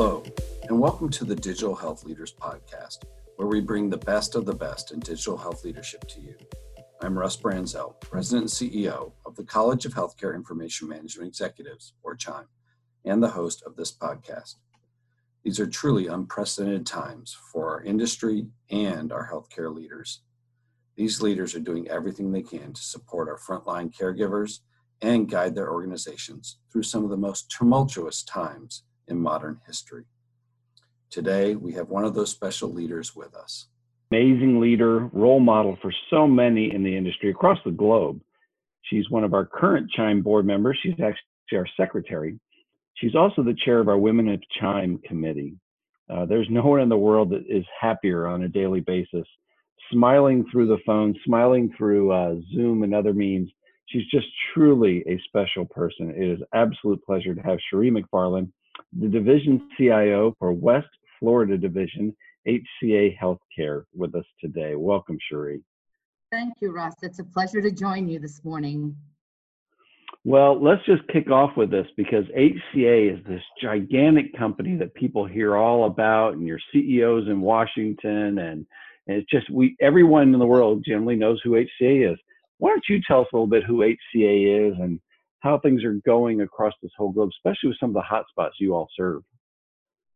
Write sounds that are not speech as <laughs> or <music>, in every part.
Hello, and welcome to the Digital Health Leaders Podcast, where we bring the best of the best in digital health leadership to you. I'm Russ Branzell, President and CEO of the College of Healthcare Information Management Executives, or CHIME, and the host of this podcast. These are truly unprecedented times for our industry and our healthcare leaders. These leaders are doing everything they can to support our frontline caregivers and guide their organizations through some of the most tumultuous times in modern history. Today, we have one of those special leaders with us. Amazing leader, role model for so many in the industry across the globe. She's one of our current Chime board members. She's actually our secretary. She's also the chair of our Women of Chime committee. Uh, there's no one in the world that is happier on a daily basis, smiling through the phone, smiling through uh, Zoom and other means. She's just truly a special person. It is absolute pleasure to have Cherie McFarland the division CIO for West Florida Division, HCA Healthcare, with us today. Welcome, Cherie. Thank you, Russ. It's a pleasure to join you this morning. Well, let's just kick off with this because HCA is this gigantic company that people hear all about, and your CEOs in Washington, and, and it's just we everyone in the world generally knows who HCA is. Why don't you tell us a little bit who HCA is and how things are going across this whole globe, especially with some of the hotspots you all serve.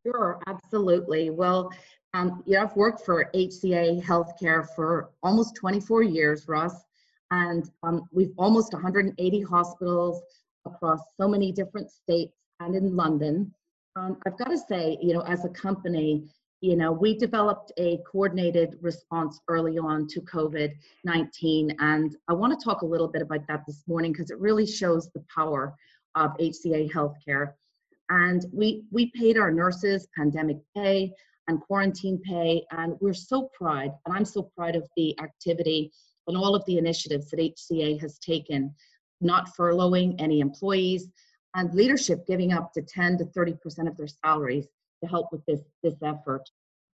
Sure, absolutely. Well, um, you know, I've worked for HCA Healthcare for almost 24 years, Russ, and um, we've almost 180 hospitals across so many different states and in London. Um, I've got to say, you know, as a company, you know, we developed a coordinated response early on to COVID 19. And I want to talk a little bit about that this morning because it really shows the power of HCA healthcare. And we, we paid our nurses pandemic pay and quarantine pay. And we're so proud, and I'm so proud of the activity and all of the initiatives that HCA has taken, not furloughing any employees and leadership giving up to 10 to 30% of their salaries to help with this, this effort.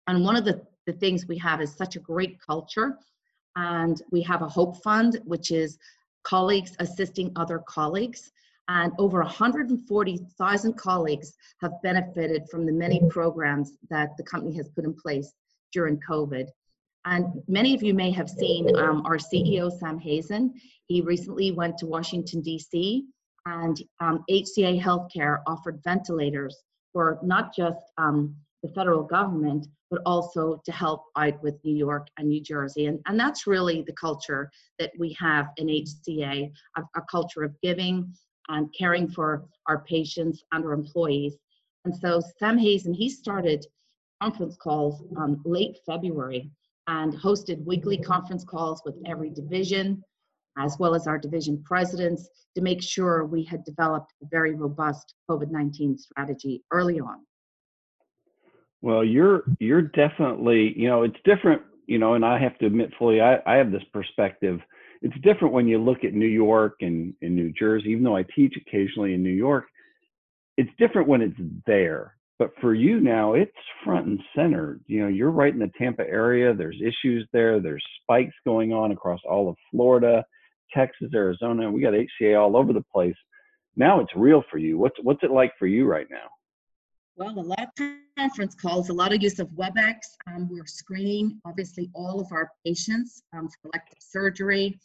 And one of the, the things we have is such a great culture. And we have a Hope Fund, which is colleagues assisting other colleagues. And over 140,000 colleagues have benefited from the many programs that the company has put in place during COVID. And many of you may have seen um, our CEO, Sam Hazen. He recently went to Washington, D.C., and um, HCA Healthcare offered ventilators for not just um, the federal government, but also to help out with New York and New Jersey. And, and that's really the culture that we have in HCA a, a culture of giving and caring for our patients and our employees. And so Sam Hazen, he started conference calls um, late February and hosted weekly conference calls with every division, as well as our division presidents, to make sure we had developed a very robust COVID 19 strategy early on. Well, you're you're definitely you know it's different you know, and I have to admit fully I, I have this perspective. It's different when you look at New York and in New Jersey, even though I teach occasionally in New York. It's different when it's there. But for you now, it's front and center. You know, you're right in the Tampa area. There's issues there. There's spikes going on across all of Florida, Texas, Arizona. We got HCA all over the place. Now it's real for you. What's what's it like for you right now? Well, a lot of conference calls, a lot of use of WebEx. Um, we're screening, obviously, all of our patients um, for elective surgery.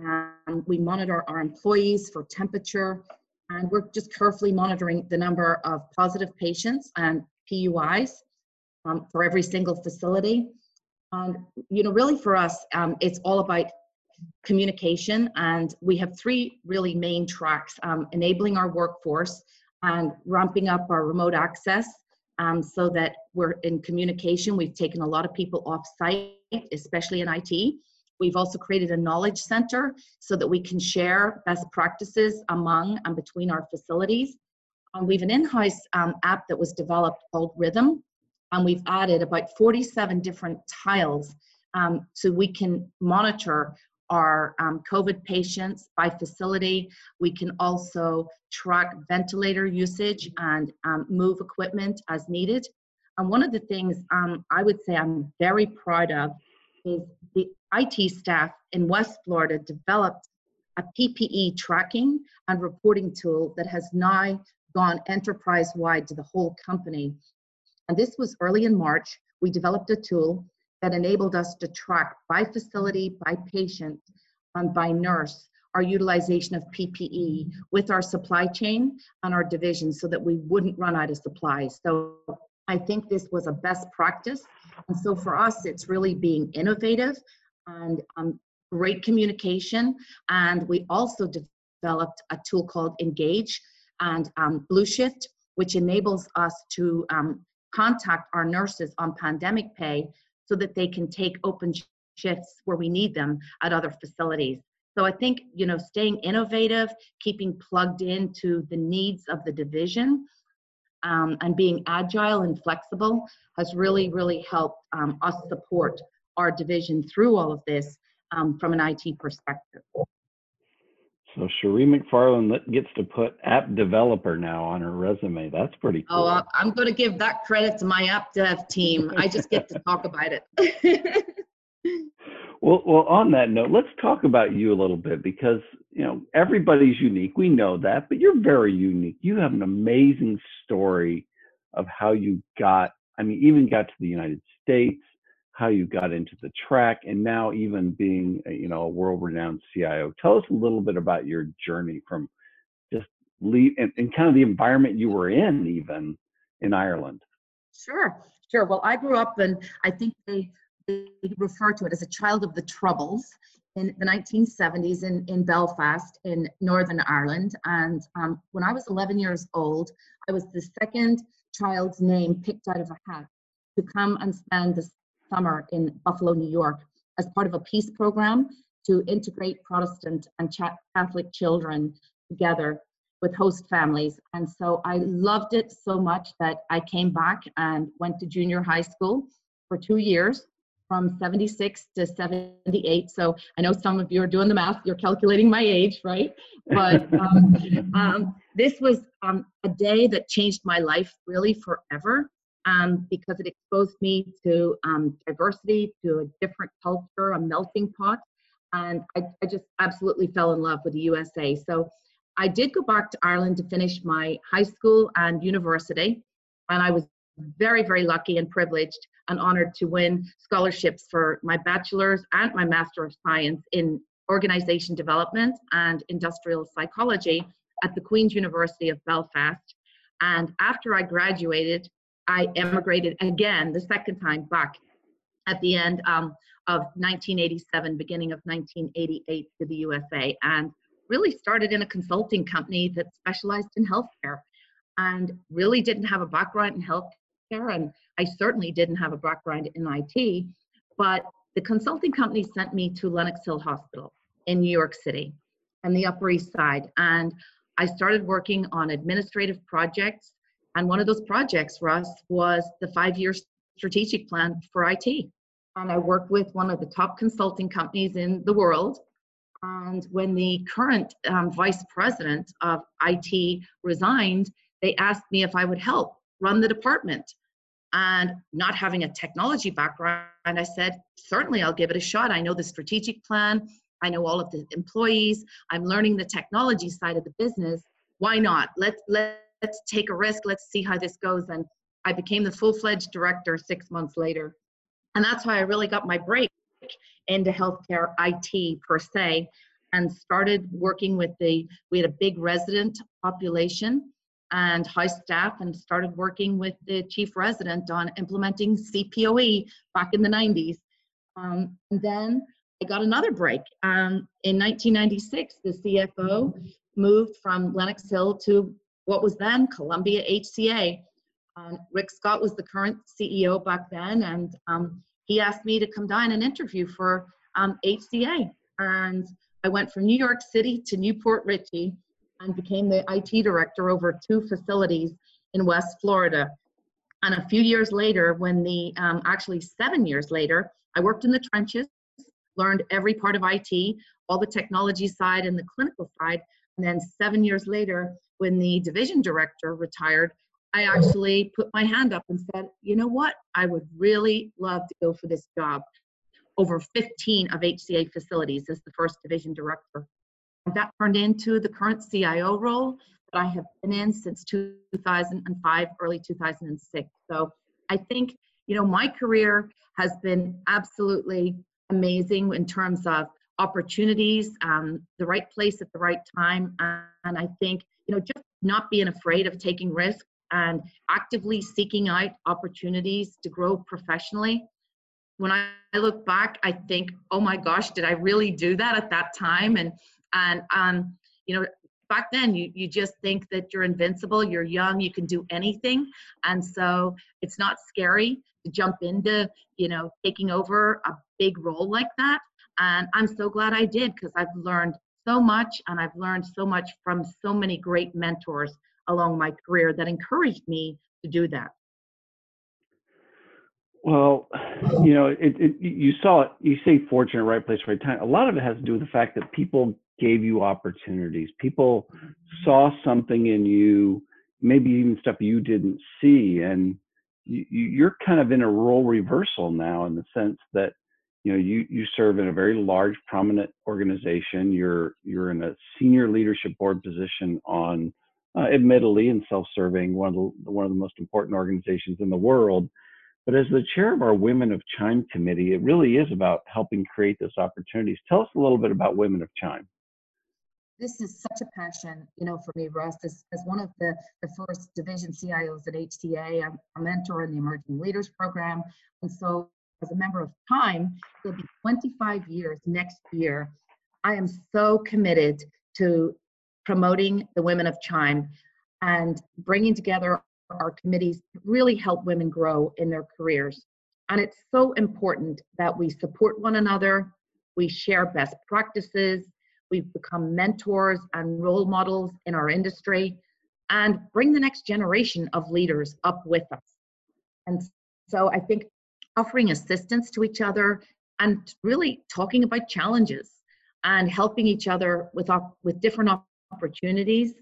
Um, we monitor our employees for temperature, and we're just carefully monitoring the number of positive patients and PUIs um, for every single facility. And, you know, really for us, um, it's all about communication, and we have three really main tracks um, enabling our workforce and ramping up our remote access um, so that we're in communication. We've taken a lot of people off site, especially in IT. We've also created a knowledge center so that we can share best practices among and between our facilities. Um, we have an in-house um, app that was developed called Rhythm, and we've added about 47 different tiles um, so we can monitor our um, COVID patients by facility. We can also track ventilator usage and um, move equipment as needed. And one of the things um, I would say I'm very proud of is the IT staff in West Florida developed a PPE tracking and reporting tool that has now gone enterprise wide to the whole company. And this was early in March. We developed a tool that enabled us to track by facility, by patient, and by nurse our utilization of PPE with our supply chain and our division so that we wouldn't run out of supplies. So I think this was a best practice. And so for us, it's really being innovative and um, great communication. And we also developed a tool called Engage and um, Blue Shift, which enables us to um, contact our nurses on pandemic pay so that they can take open shifts where we need them at other facilities. So I think, you know, staying innovative, keeping plugged into the needs of the division, um, and being agile and flexible has really, really helped um, us support our division through all of this um, from an IT perspective. So Cherie McFarland gets to put app developer now on her resume. That's pretty oh, cool. Oh, I'm going to give that credit to my app dev team. I just get to talk about it. <laughs> Well, well, on that note, let's talk about you a little bit because you know everybody's unique. We know that, but you're very unique. You have an amazing story of how you got. I mean, even got to the United States, how you got into the track, and now even being you know a world-renowned CIO. Tell us a little bit about your journey from just leave and, and kind of the environment you were in, even in Ireland. Sure, sure. Well, I grew up and I think they they refer to it as a child of the Troubles in the 1970s in, in Belfast in Northern Ireland. And um, when I was 11 years old, I was the second child's name picked out of a hat to come and spend the summer in Buffalo, New York, as part of a peace program to integrate Protestant and Catholic children together with host families. And so I loved it so much that I came back and went to junior high school for two years from 76 to 78. So I know some of you are doing the math, you're calculating my age, right? But um, <laughs> um, this was um, a day that changed my life really forever um, because it exposed me to um, diversity, to a different culture, a melting pot. And I, I just absolutely fell in love with the USA. So I did go back to Ireland to finish my high school and university. And I was very, very lucky and privileged and honored to win scholarships for my bachelor's and my master of science in organization development and industrial psychology at the Queen's University of Belfast. And after I graduated, I emigrated again, the second time back at the end um, of 1987, beginning of 1988 to the USA, and really started in a consulting company that specialized in healthcare and really didn't have a background in healthcare and I certainly didn't have a background in IT, but the consulting company sent me to Lenox Hill Hospital in New York City and the Upper East Side. And I started working on administrative projects. And one of those projects for us was the five year strategic plan for IT. And I worked with one of the top consulting companies in the world. And when the current um, vice president of IT resigned, they asked me if I would help run the department and not having a technology background, I said, certainly I'll give it a shot. I know the strategic plan, I know all of the employees, I'm learning the technology side of the business. Why not? Let's let's take a risk, let's see how this goes. And I became the full-fledged director six months later. And that's why I really got my break into healthcare IT per se and started working with the we had a big resident population and house staff and started working with the chief resident on implementing CPOE back in the 90s. Um, and then I got another break. Um, in 1996, the CFO moved from Lenox Hill to what was then Columbia HCA. Um, Rick Scott was the current CEO back then, and um, he asked me to come down and interview for HCA. Um, and I went from New York City to New Port Richey and became the IT director over two facilities in West Florida. And a few years later, when the, um, actually seven years later, I worked in the trenches, learned every part of IT, all the technology side and the clinical side. And then seven years later, when the division director retired, I actually put my hand up and said, you know what? I would really love to go for this job. Over 15 of HCA facilities as the first division director. That turned into the current CIO role that I have been in since 2005, early 2006. So I think, you know, my career has been absolutely amazing in terms of opportunities, um, the right place at the right time. And I think, you know, just not being afraid of taking risks and actively seeking out opportunities to grow professionally. When I look back, I think, oh my gosh, did I really do that at that time? And and um, you know, back then you you just think that you're invincible, you're young, you can do anything, and so it's not scary to jump into you know taking over a big role like that. And I'm so glad I did because I've learned so much and I've learned so much from so many great mentors along my career that encouraged me to do that. Well, you know, it, it, you saw it, you say fortunate, right place, right time. A lot of it has to do with the fact that people gave you opportunities. People saw something in you, maybe even stuff you didn't see. And you, you're kind of in a role reversal now in the sense that you know you you serve in a very large prominent organization you're you're in a senior leadership board position on uh, admittedly and self-serving one of the one of the most important organizations in the world but as the chair of our women of chime committee it really is about helping create those opportunities tell us a little bit about women of chime this is such a passion, you know, for me, Russ. As, as one of the, the first division CIOs at HCA, I'm a mentor in the Emerging Leaders Program. And so as a member of Chime, it'll be 25 years next year. I am so committed to promoting the women of Chime and bringing together our committees to really help women grow in their careers. And it's so important that we support one another, we share best practices, we become mentors and role models in our industry, and bring the next generation of leaders up with us. And so I think offering assistance to each other and really talking about challenges and helping each other with, with different opportunities,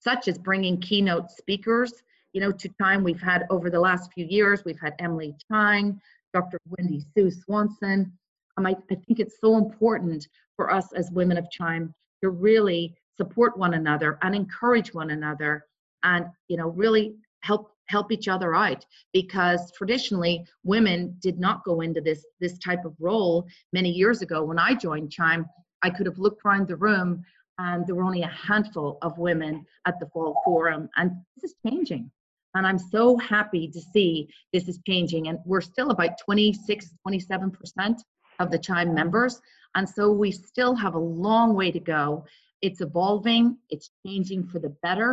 such as bringing keynote speakers. You know, to time we've had over the last few years, we've had Emily Chang, Dr. Wendy Sue Swanson. Um, I, I think it's so important for us as women of Chime to really support one another and encourage one another and, you know, really help help each other out because traditionally women did not go into this this type of role many years ago. When i joined chime i could have looked around the room and there were only a handful of women at the fall forum and this is changing. And i'm so happy to see this is changing and we're still about 26 27% of the chime members and so we still have a long way to go. It's evolving it's changing for the better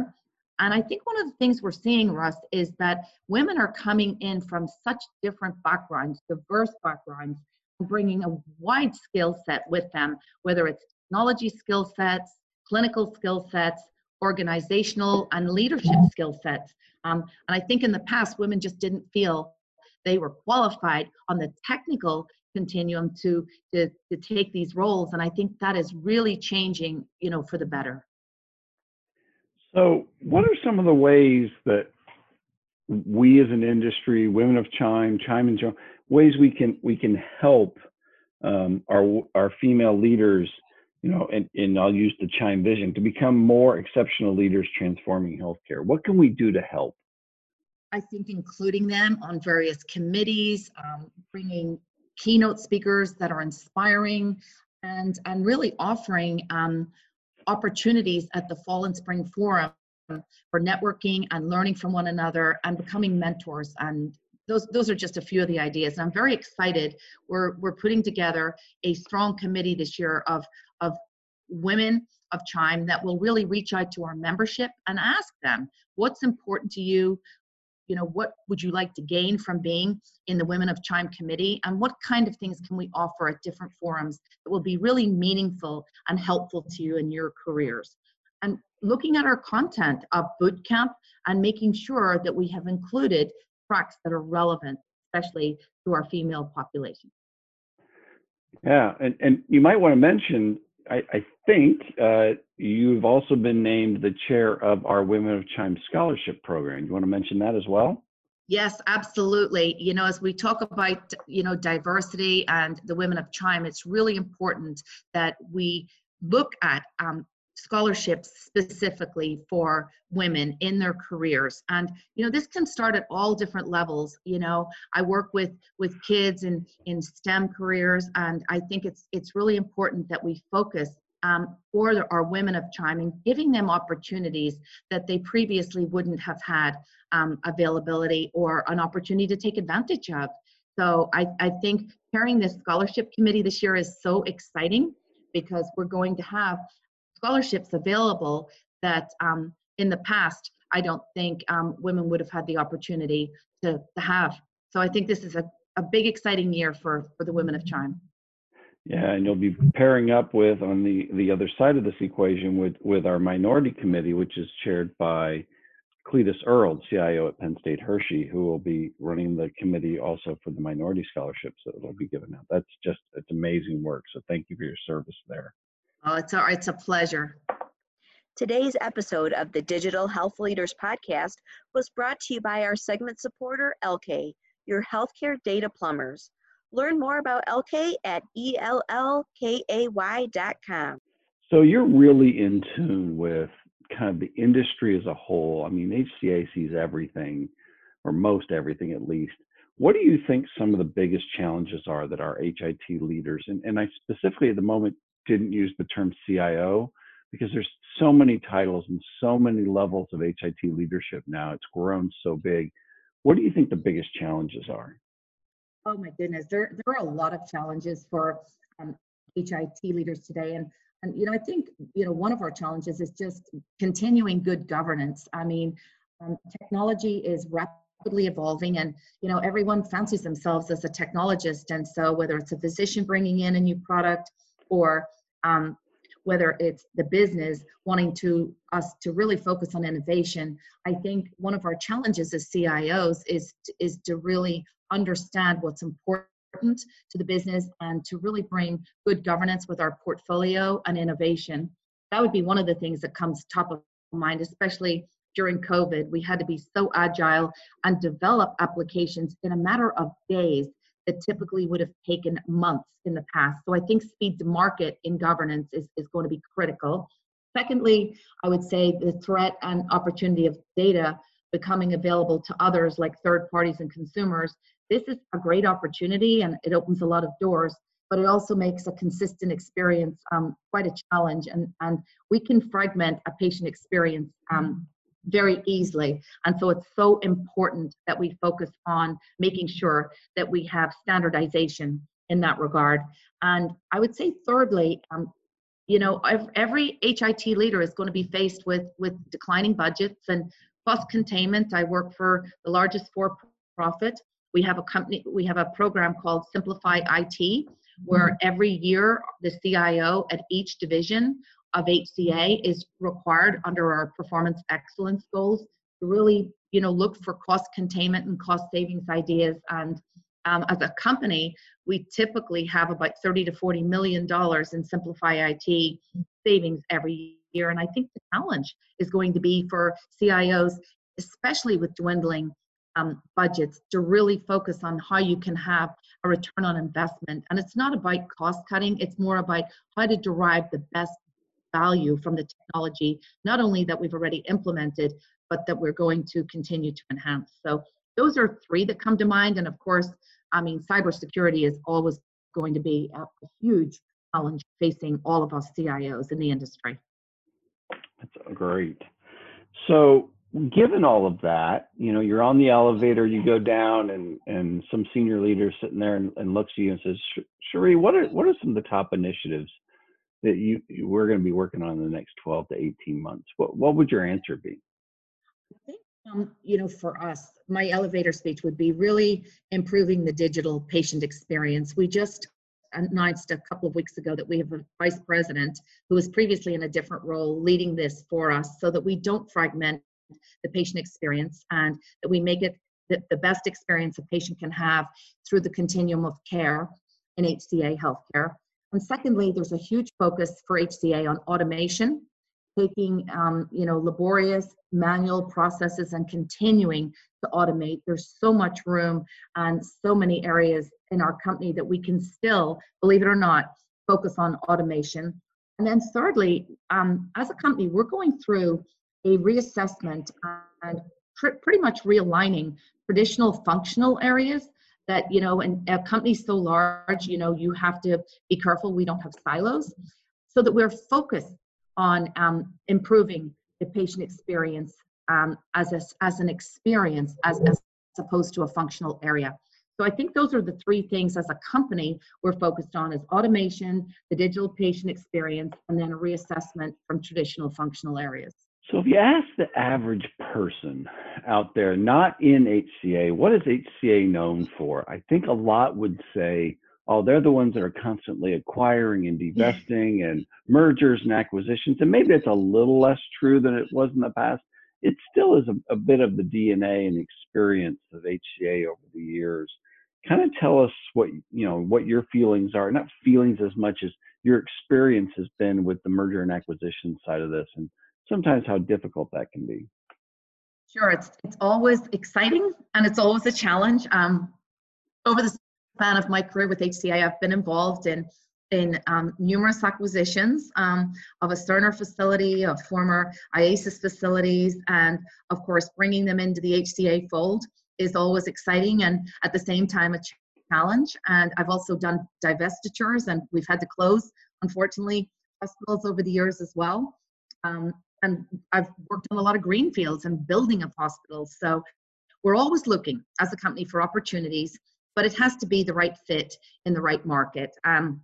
and I think one of the things we're seeing, Russ, is that women are coming in from such different backgrounds, diverse backgrounds, bringing a wide skill set with them, whether it's technology skill sets, clinical skill sets, organizational and leadership skill sets. Um, and I think in the past, women just didn't feel they were qualified on the technical continuum to, to, to take these roles. And I think that is really changing, you know, for the better. So, what are some of the ways that we as an industry, women of chime, chime and chime, ways we can we can help um, our our female leaders, you know, and, and I'll use the chime vision to become more exceptional leaders transforming healthcare. What can we do to help? I think including them on various committees, um, bringing keynote speakers that are inspiring, and and really offering um, opportunities at the Fall and Spring Forum for networking and learning from one another and becoming mentors and those, those are just a few of the ideas. And I'm very excited. We're, we're putting together a strong committee this year of, of women of Chime that will really reach out to our membership and ask them what's important to you, you know what would you like to gain from being in the women of chime committee? And what kind of things can we offer at different forums that will be really meaningful and helpful to you in your careers? And looking at our content of boot camp and making sure that we have included tracks that are relevant especially to our female population. Yeah and, and you might want to mention I, I think uh, you've also been named the chair of our Women of Chime Scholarship Program. You want to mention that as well? Yes, absolutely. You know, as we talk about, you know, diversity and the women of Chime, it's really important that we look at um, scholarships specifically for women in their careers. And you know this can start at all different levels you know. I work with with kids in in stem careers and i think it's it's really important that we focus um, for our women of chime and giving them opportunities that they previously wouldn't have had um, availability or an opportunity to take advantage of. So I, I think carrying this scholarship committee this year is so exciting because we're going to have scholarships available that um, in the past I don't think um, women would have had the opportunity to, to have. So I think this is a, a big exciting year for, for the women of Chime. Yeah, and you'll be pairing up with on the the other side of this equation with with our minority committee, which is chaired by Cletis Earle, CIO at Penn State Hershey, who will be running the committee also for the minority scholarships that will be given out. That's just it's amazing work. So thank you for your service there. Oh, it's a, it's a pleasure. Today's episode of the Digital Health Leaders Podcast was brought to you by our segment supporter, ELLKAY, your healthcare data plumbers. Learn more about ELLKAY at ellkay.com. So you're really in tune with kind of the industry as a whole. I mean, HCA sees everything, or most everything at least. What do you think some of the biggest challenges are that our HIT leaders, and, and I specifically at the moment didn't use the term CIO because there's so many titles and so many levels of HIT leadership now. It's grown so big. What do you think the biggest challenges are? Oh my goodness, there there are a lot of challenges for um, HIT leaders today, and and you know I think you know one of our challenges is just continuing good governance. I mean, um, technology is rapidly evolving, and you know everyone fancies themselves as a technologist, and so whether it's a physician bringing in a new product or um, whether it's the business wanting to us to really focus on innovation i think one of our challenges as cios is is to really understand what's important to the business and to really bring good governance with our portfolio and innovation. That would be one of the things that comes top of mind especially during covid. We had to be so agile and develop applications in a matter of days that typically would have taken months in the past. So I think speed to market in governance is, is going to be critical. Secondly, I would say the threat and opportunity of data becoming available to others like third parties and consumers. This is a great opportunity and it opens a lot of doors, but it also makes a consistent experience um, quite a challenge. And, and we can fragment a patient experience um, very easily. And so it's so important that we focus on making sure that we have standardization in that regard. And I would say, thirdly, um, you know, every HIT leader is going to be faced with with declining budgets and cost containment. I work for the largest for-profit. We have a company, we have a program called Simplify IT, where every year the CIO at each division of HCA is required under our performance excellence goals to really, you know, look for cost containment and cost savings ideas. And um, as a company, we typically have about 30 to 40 million dollars in Simplify IT savings every year. And I think the challenge is going to be for CIOs, especially with dwindling um, budgets, to really focus on how you can have a return on investment. And it's not about cost cutting, it's more about how to derive the best value from the technology, not only that we've already implemented, but that we're going to continue to enhance. So those are three that come to mind. And of course, I mean, cybersecurity is always going to be a, huge challenge facing all of us CIOs in the industry. That's great. So given all of that, you know, you're on the elevator, you go down and, and some senior leader sitting there and, and looks at you and says, Cherie, what are, what are some of the top initiatives that you we're going to be working on in the next 12 to 18 months what what would your answer be i think um, you know for us my elevator speech would be really improving the digital patient experience we just announced a couple of weeks ago that we have a vice president who was previously in a different role leading this for us so that we don't fragment the patient experience and that we make it the best experience a patient can have through the continuum of care in HCA healthcare. And secondly, there's a huge focus for HCA on automation, taking um, you know laborious manual processes and continuing to automate. There's so much room and so many areas in our company that we can still, believe it or not, focus on automation. and then thirdly, um, as a company, we're going through a reassessment and pr- pretty much realigning traditional functional areas that, you know, and a company so large, you know, you have to be careful we don't have silos so that we're focused on um, improving the patient experience um, as, a, as an experience as, as opposed to a functional area. So I think those are the three things as a company we're focused on is automation, the digital patient experience, and then a reassessment from traditional functional areas. So if you ask the average person out there, not in HCA, what is HCA known for? I think a lot would say, oh, they're the ones that are constantly acquiring and divesting and mergers and acquisitions. And maybe it's a little less true than it was in the past. It still is a, a bit of the DNA and experience of HCA over the years. Kind of tell us what you know what your feelings are, not feelings as much as your experience has been with the merger and acquisition side of this, and sometimes how difficult that can be. Sure, it's it's always exciting and it's always a challenge. Um, over the span of my career with HCA, I've been involved in in um, numerous acquisitions um, of a Cerner facility, of former IASIS facilities, and of course, bringing them into the HCA fold is always exciting and at the same time a challenge. And I've also done divestitures, and we've had to close, unfortunately, hospitals over the years as well. Um, and I've worked on a lot of green fields and building of hospitals. So we're always looking as a company for opportunities, but it has to be the right fit in the right market. Um,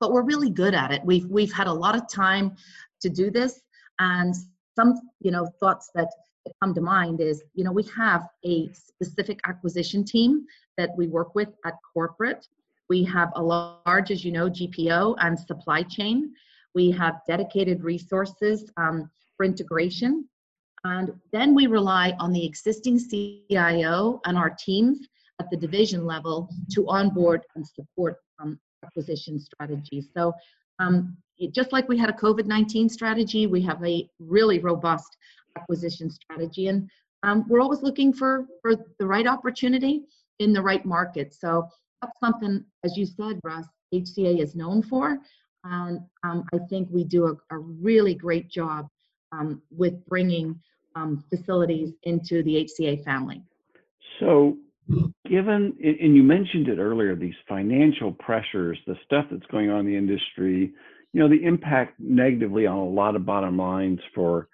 but we're really good at it. We've we've had a lot of time to do this, and some you know thoughts that come to mind is you know we have a specific acquisition team that we work with at corporate. We have a large, as you know, GPO and supply chain. We have dedicated resources um, for integration. And then we rely on the existing CIO and our teams at the division level to onboard and support um, acquisition strategies. So um, just like we had a COVID-19 strategy, we have a really robust acquisition strategy. And um, we're always looking for, for the right opportunity in the right market. So that's something, as you said, Russ, HCA is known for. And um, I think we do a, a really great job um, with bringing um, facilities into the HCA family. So, given, and you mentioned it earlier, these financial pressures, the stuff that's going on in the industry, you know, the impact negatively on a lot of bottom lines for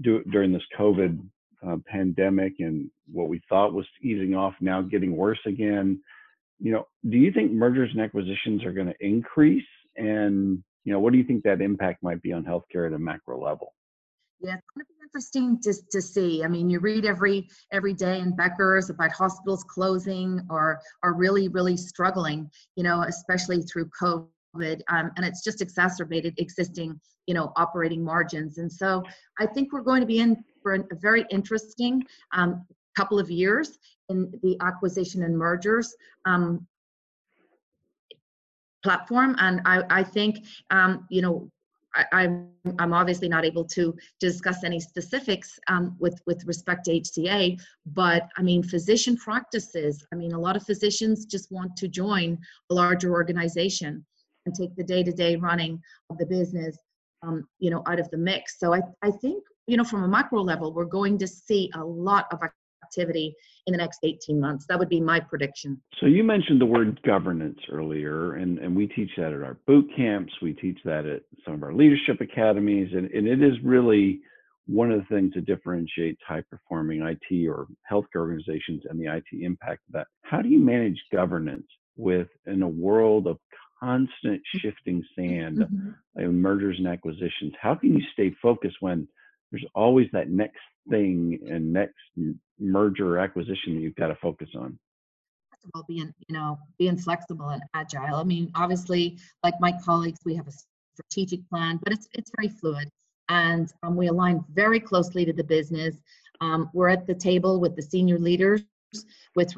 do, during this COVID uh, pandemic and what we thought was easing off now getting worse again. You know, do you think mergers and acquisitions are going to increase? And, you know, what do you think that impact might be on healthcare at a macro level? Yeah, it's going to be interesting to, to see. I mean, you read every every day in Becker's about hospitals closing or are really really struggling. You know, especially through COVID, um, and it's just exacerbated existing you know operating margins. And so I think we're going to be in for a very interesting um, couple of years in the acquisition and mergers. Um, platform and i, I think um, you know I, am I'm, I'm obviously not able to discuss any specifics um, with with respect to HCA, but I mean physician practices. I mean a lot of physicians just want to join a larger organization and take the day-to-day running of the business, um, you know, out of the mix. So I I think you know from a macro level, we're going to see a lot of activity in the next 18 months. That would be my prediction. So you mentioned the word governance earlier, and, and we teach that at our boot camps. We teach that at some of our leadership academies, and, and it is really one of the things that differentiates high performing IT or healthcare organizations and the IT impact of that. How do you manage governance with in a world of constant shifting sand mm-hmm. mergers and acquisitions? How can you stay focused when there's always that next thing and next merger acquisition you've got to focus on? First of all, being you know being flexible and agile. I mean, obviously, like my colleagues, we have a strategic plan, but it's it's very fluid, and um, we align very closely to the business. Um, we're at the table with the senior leaders with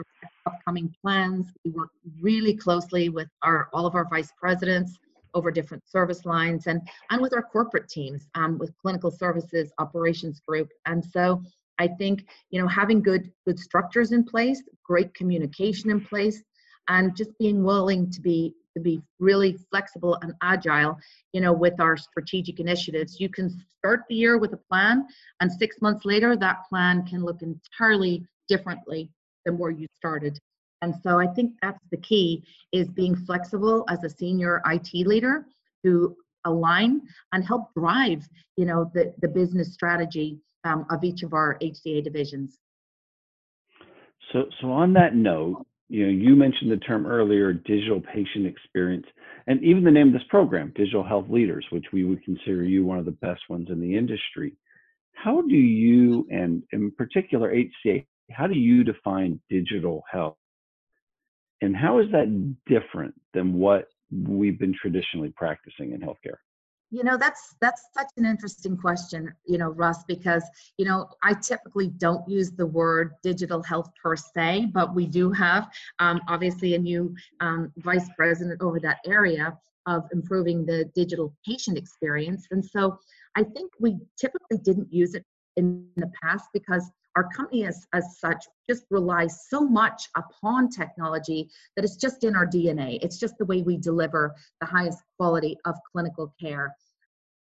upcoming plans. We work really closely with our all of our vice presidents over different service lines and and with our corporate teams um, with clinical services operations group and so i think you know having good good structures in place great communication in place and just being willing to be to be really flexible and agile, you know, with our strategic initiatives. You can start the year with a plan, and six months later, that plan can look entirely differently than where you started. And so I think that's the key is being flexible as a senior IT leader to align and help drive, you know, the, the business strategy um, of each of our HCA divisions. So, so on that note, you know, you mentioned the term earlier, digital patient experience, and even the name of this program, Digital Health Leaders, which we would consider you one of the best ones in the industry. How do you, and in particular HCA, how do you define digital health? And how is that different than what we've been traditionally practicing in healthcare? You know, that's that's such an interesting question, you know, Russ, because you know I typically don't use the word digital health per se, but we do have um, obviously a new um, vice president over that area of improving the digital patient experience, and so I think we typically didn't use it in the past because our company as, as such just relies so much upon technology that it's just in our DNA. It's just the way we deliver the highest quality of clinical care.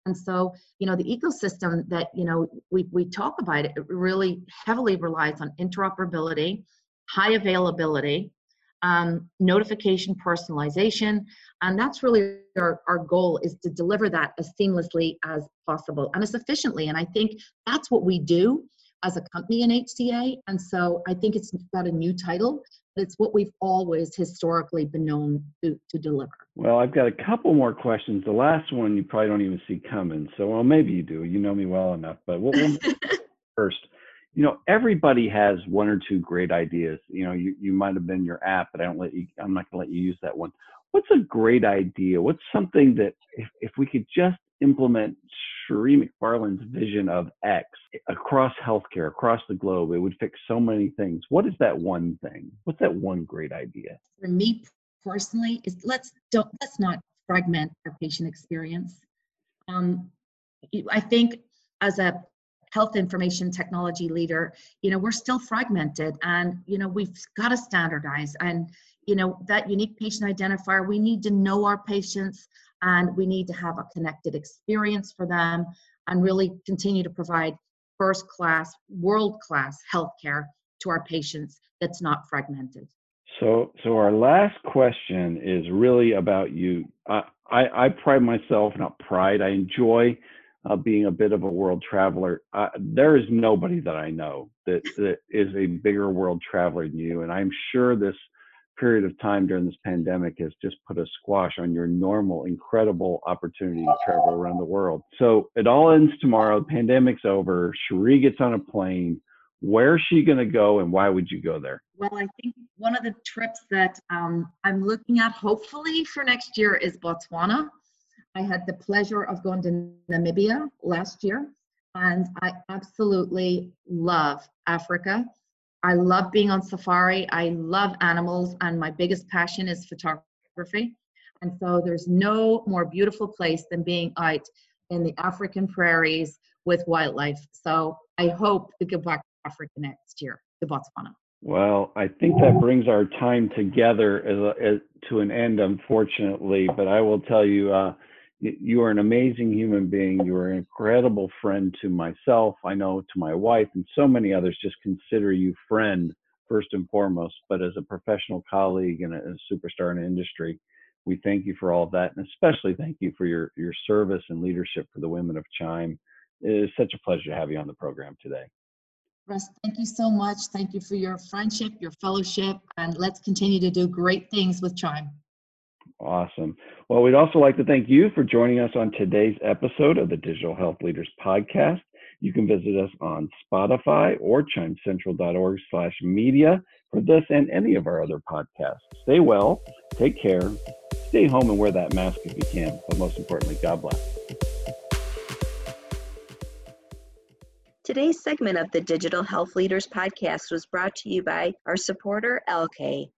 And so, you know, the ecosystem that, you know, we, we talk about it, really heavily relies on interoperability, high availability, um, notification personalization. And that's really our, our goal is to deliver that as seamlessly as possible and as efficiently. And I think that's what we do as a company in HCA. And so I think it's got a new title, but it's what we've always historically been known to, to deliver. Well, I've got a couple more questions. The last one you probably don't even see coming. So, well, maybe you do. You know me well enough. But we'll, we'll <laughs> first, you know, everybody has one or two great ideas. You know, you, you might have been your app, but I don't let you, I'm not going to let you use that one. What's a great idea? What's something that if, if we could just implement Cherie McFarland's vision of X across healthcare, across the globe, it would fix so many things. What is that one thing? What's that one great idea? For me personally, is let's don't let's not fragment our patient experience. Um, I think as a health information technology leader, you know, we're still fragmented and, you know, we've got to standardize and, you know, that unique patient identifier, we need to know our patients and we need to have a connected experience for them and really continue to provide first class, world class healthcare to our patients that's not fragmented. So, so our last question is really about you. I, I, I pride myself, not pride, I enjoy uh, being a bit of a world traveler. Uh, there is nobody that I know that, <laughs> that is a bigger world traveler than you. And I'm sure this period of time during this pandemic has just put a squash on your normal, incredible opportunity to travel around the world. So it all ends tomorrow. The pandemic's over. Cherie gets on a plane. Where's she going to go and why would you go there? Well, I think one of the trips that um, I'm looking at hopefully for next year is Botswana. I had the pleasure of going to Namibia last year, and I absolutely love Africa. I love being on safari. I love animals, and my biggest passion is photography. And so there's no more beautiful place than being out in the African prairies with wildlife. So I hope to go back to Africa next year to Botswana. Well, I think that brings our time together as, a, as to an end, unfortunately. But I will tell you, uh, you are an amazing human being. You are an incredible friend to myself. I know to my wife and so many others just consider you friend first and foremost. But as a professional colleague and a, superstar in the industry, we thank you for all of that, and especially thank you for your your service and leadership for the women of Chime. It is such a pleasure to have you on the program today. Russ, thank you so much. Thank you for your friendship, your fellowship, and let's continue to do great things with Chime. Awesome. Well, we'd also like to thank you for joining us on today's episode of the Digital Health Leaders Podcast. You can visit us on Spotify or chimecentral.org slash media for this and any of our other podcasts. Stay well, take care, stay home and wear that mask if you can, but most importantly, God bless. Today's segment of the Digital Health Leaders Podcast was brought to you by our supporter, ELLKAY